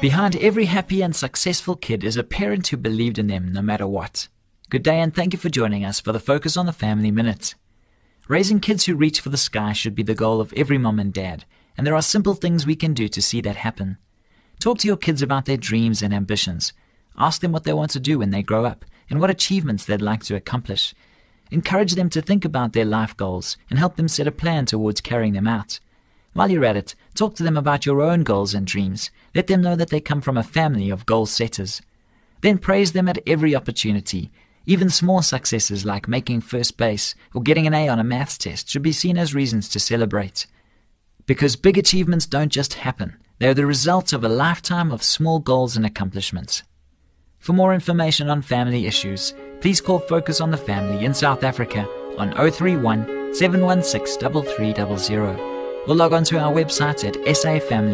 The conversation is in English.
Behind every happy and successful kid is a parent who believed in them no matter what. Good day and thank you for joining us for the Focus on the Family Minute. Raising kids who reach for the sky should be the goal of every mom and dad, and there are simple things we can do to see that happen. Talk to your kids about their dreams and ambitions. Ask them what they want to do when they grow up and what achievements they'd like to accomplish. Encourage them to think about their life goals and help them set a plan towards carrying them out. While you're at it, talk to them about your own goals and dreams. Let them know that they come from a family of goal setters. Then praise them at every opportunity. Even small successes like making first base or getting an A on a maths test should be seen as reasons to celebrate. Because big achievements don't just happen, they're the result of a lifetime of small goals and accomplishments. For more information on family issues, please call Focus on the Family in South Africa on 031 716 3300 or log on to our website at safamily.co.za.